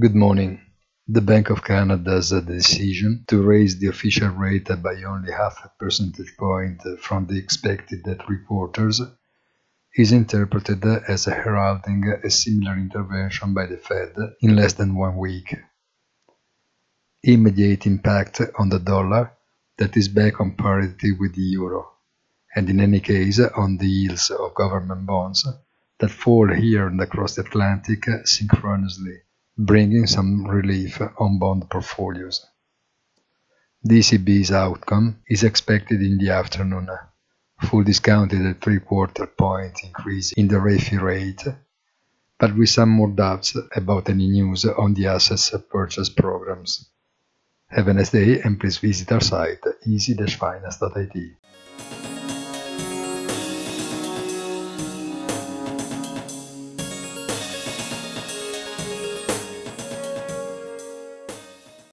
Good morning. The Bank of Canada's decision to raise the official rate by only half a percentage point from the expected at three quarters is interpreted as heralding a similar intervention by the Fed in less than one week. Immediate impact on the dollar that is back on parity with the euro, and in any case on the yields of government bonds that fall here and across the Atlantic synchronously bringing some relief on bond portfolios. ECB's outcome is expected in the afternoon, full discounted at three-quarter point increase in the refi rate, but with some more doubts about any news on the assets purchase programs. Have a nice day and please visit our site easy-finance.it.